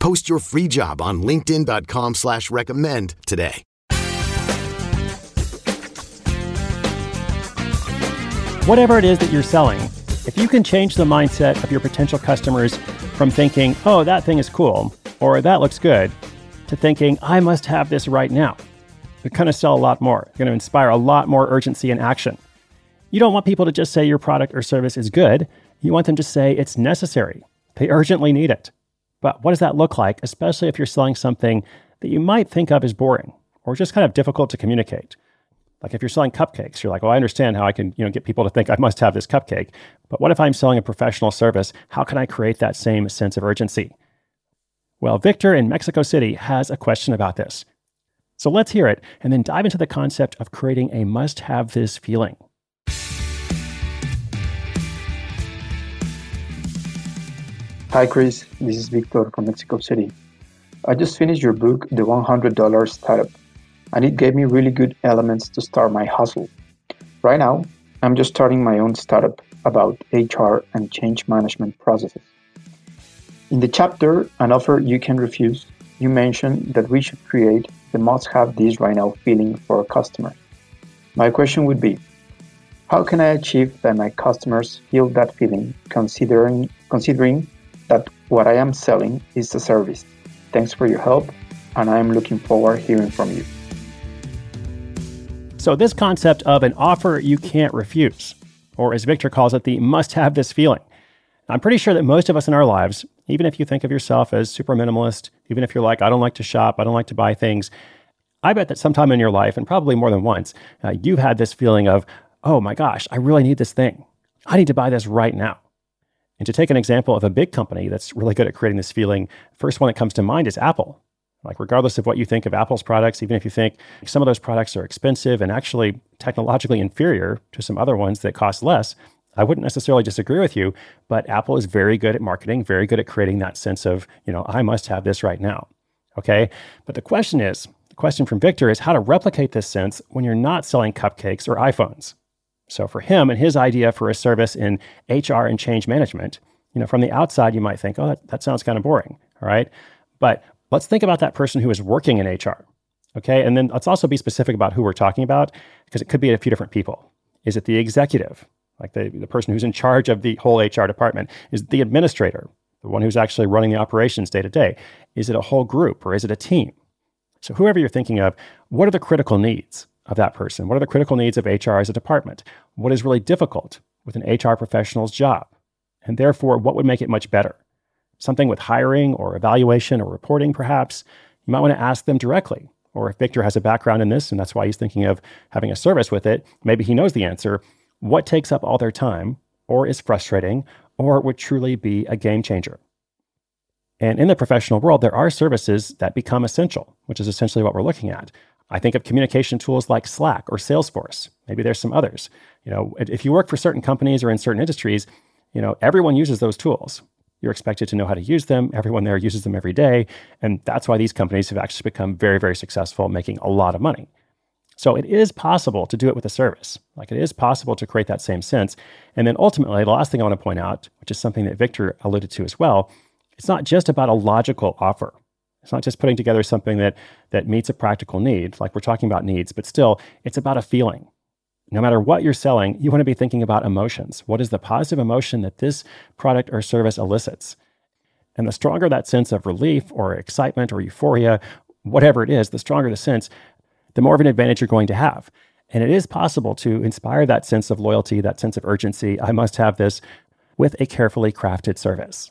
Post your free job on LinkedIn.com slash recommend today. Whatever it is that you're selling, if you can change the mindset of your potential customers from thinking, oh, that thing is cool, or that looks good, to thinking, I must have this right now, you're going to sell a lot more. You're going to inspire a lot more urgency and action. You don't want people to just say your product or service is good. You want them to say it's necessary. They urgently need it. But what does that look like, especially if you're selling something that you might think of as boring or just kind of difficult to communicate? Like if you're selling cupcakes, you're like, well, I understand how I can, you know, get people to think I must have this cupcake. But what if I'm selling a professional service? How can I create that same sense of urgency? Well, Victor in Mexico City has a question about this. So let's hear it and then dive into the concept of creating a must have this feeling. Hi, Chris. This is Victor from Mexico City. I just finished your book, The $100 Startup, and it gave me really good elements to start my hustle. Right now, I'm just starting my own startup about HR and change management processes. In the chapter, An Offer You Can Refuse, you mentioned that we should create the must have this right now feeling for our customers. My question would be How can I achieve that my customers feel that feeling considering, considering that what I am selling is a service. Thanks for your help, and I am looking forward hearing from you. So, this concept of an offer you can't refuse, or as Victor calls it, the must have this feeling. I'm pretty sure that most of us in our lives, even if you think of yourself as super minimalist, even if you're like, I don't like to shop, I don't like to buy things, I bet that sometime in your life, and probably more than once, uh, you've had this feeling of, oh my gosh, I really need this thing. I need to buy this right now. And to take an example of a big company that's really good at creating this feeling, first one that comes to mind is Apple. Like, regardless of what you think of Apple's products, even if you think some of those products are expensive and actually technologically inferior to some other ones that cost less, I wouldn't necessarily disagree with you, but Apple is very good at marketing, very good at creating that sense of, you know, I must have this right now. Okay. But the question is, the question from Victor is how to replicate this sense when you're not selling cupcakes or iPhones. So for him and his idea for a service in HR and change management, you know, from the outside, you might think, oh, that, that sounds kind of boring. All right. But let's think about that person who is working in HR. Okay. And then let's also be specific about who we're talking about because it could be a few different people. Is it the executive, like the, the person who's in charge of the whole HR department? Is it the administrator, the one who's actually running the operations day to day? Is it a whole group or is it a team? So, whoever you're thinking of, what are the critical needs? Of that person? What are the critical needs of HR as a department? What is really difficult with an HR professional's job? And therefore, what would make it much better? Something with hiring or evaluation or reporting, perhaps? You might want to ask them directly. Or if Victor has a background in this, and that's why he's thinking of having a service with it, maybe he knows the answer. What takes up all their time, or is frustrating, or would truly be a game changer? And in the professional world, there are services that become essential, which is essentially what we're looking at. I think of communication tools like Slack or Salesforce. Maybe there's some others. You know, if you work for certain companies or in certain industries, you know, everyone uses those tools. You're expected to know how to use them. Everyone there uses them every day. And that's why these companies have actually become very, very successful, making a lot of money. So it is possible to do it with a service. Like it is possible to create that same sense. And then ultimately, the last thing I want to point out, which is something that Victor alluded to as well, it's not just about a logical offer. It's not just putting together something that that meets a practical need, like we're talking about needs, but still, it's about a feeling. No matter what you're selling, you want to be thinking about emotions. What is the positive emotion that this product or service elicits? And the stronger that sense of relief or excitement or euphoria, whatever it is, the stronger the sense, the more of an advantage you're going to have. And it is possible to inspire that sense of loyalty, that sense of urgency. I must have this with a carefully crafted service.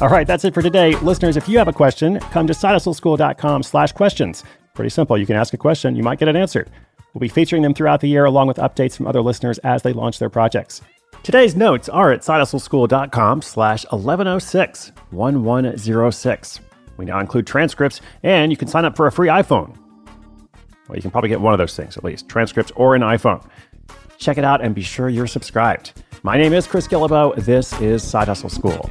All right, that's it for today. Listeners, if you have a question, come to sidehustleschool.com slash questions. Pretty simple. You can ask a question, you might get it answered. We'll be featuring them throughout the year along with updates from other listeners as they launch their projects. Today's notes are at sidehustleschool.com slash 1106 1106. We now include transcripts, and you can sign up for a free iPhone. Well, you can probably get one of those things at least transcripts or an iPhone. Check it out and be sure you're subscribed. My name is Chris Guillebeau. This is Side Hustle School.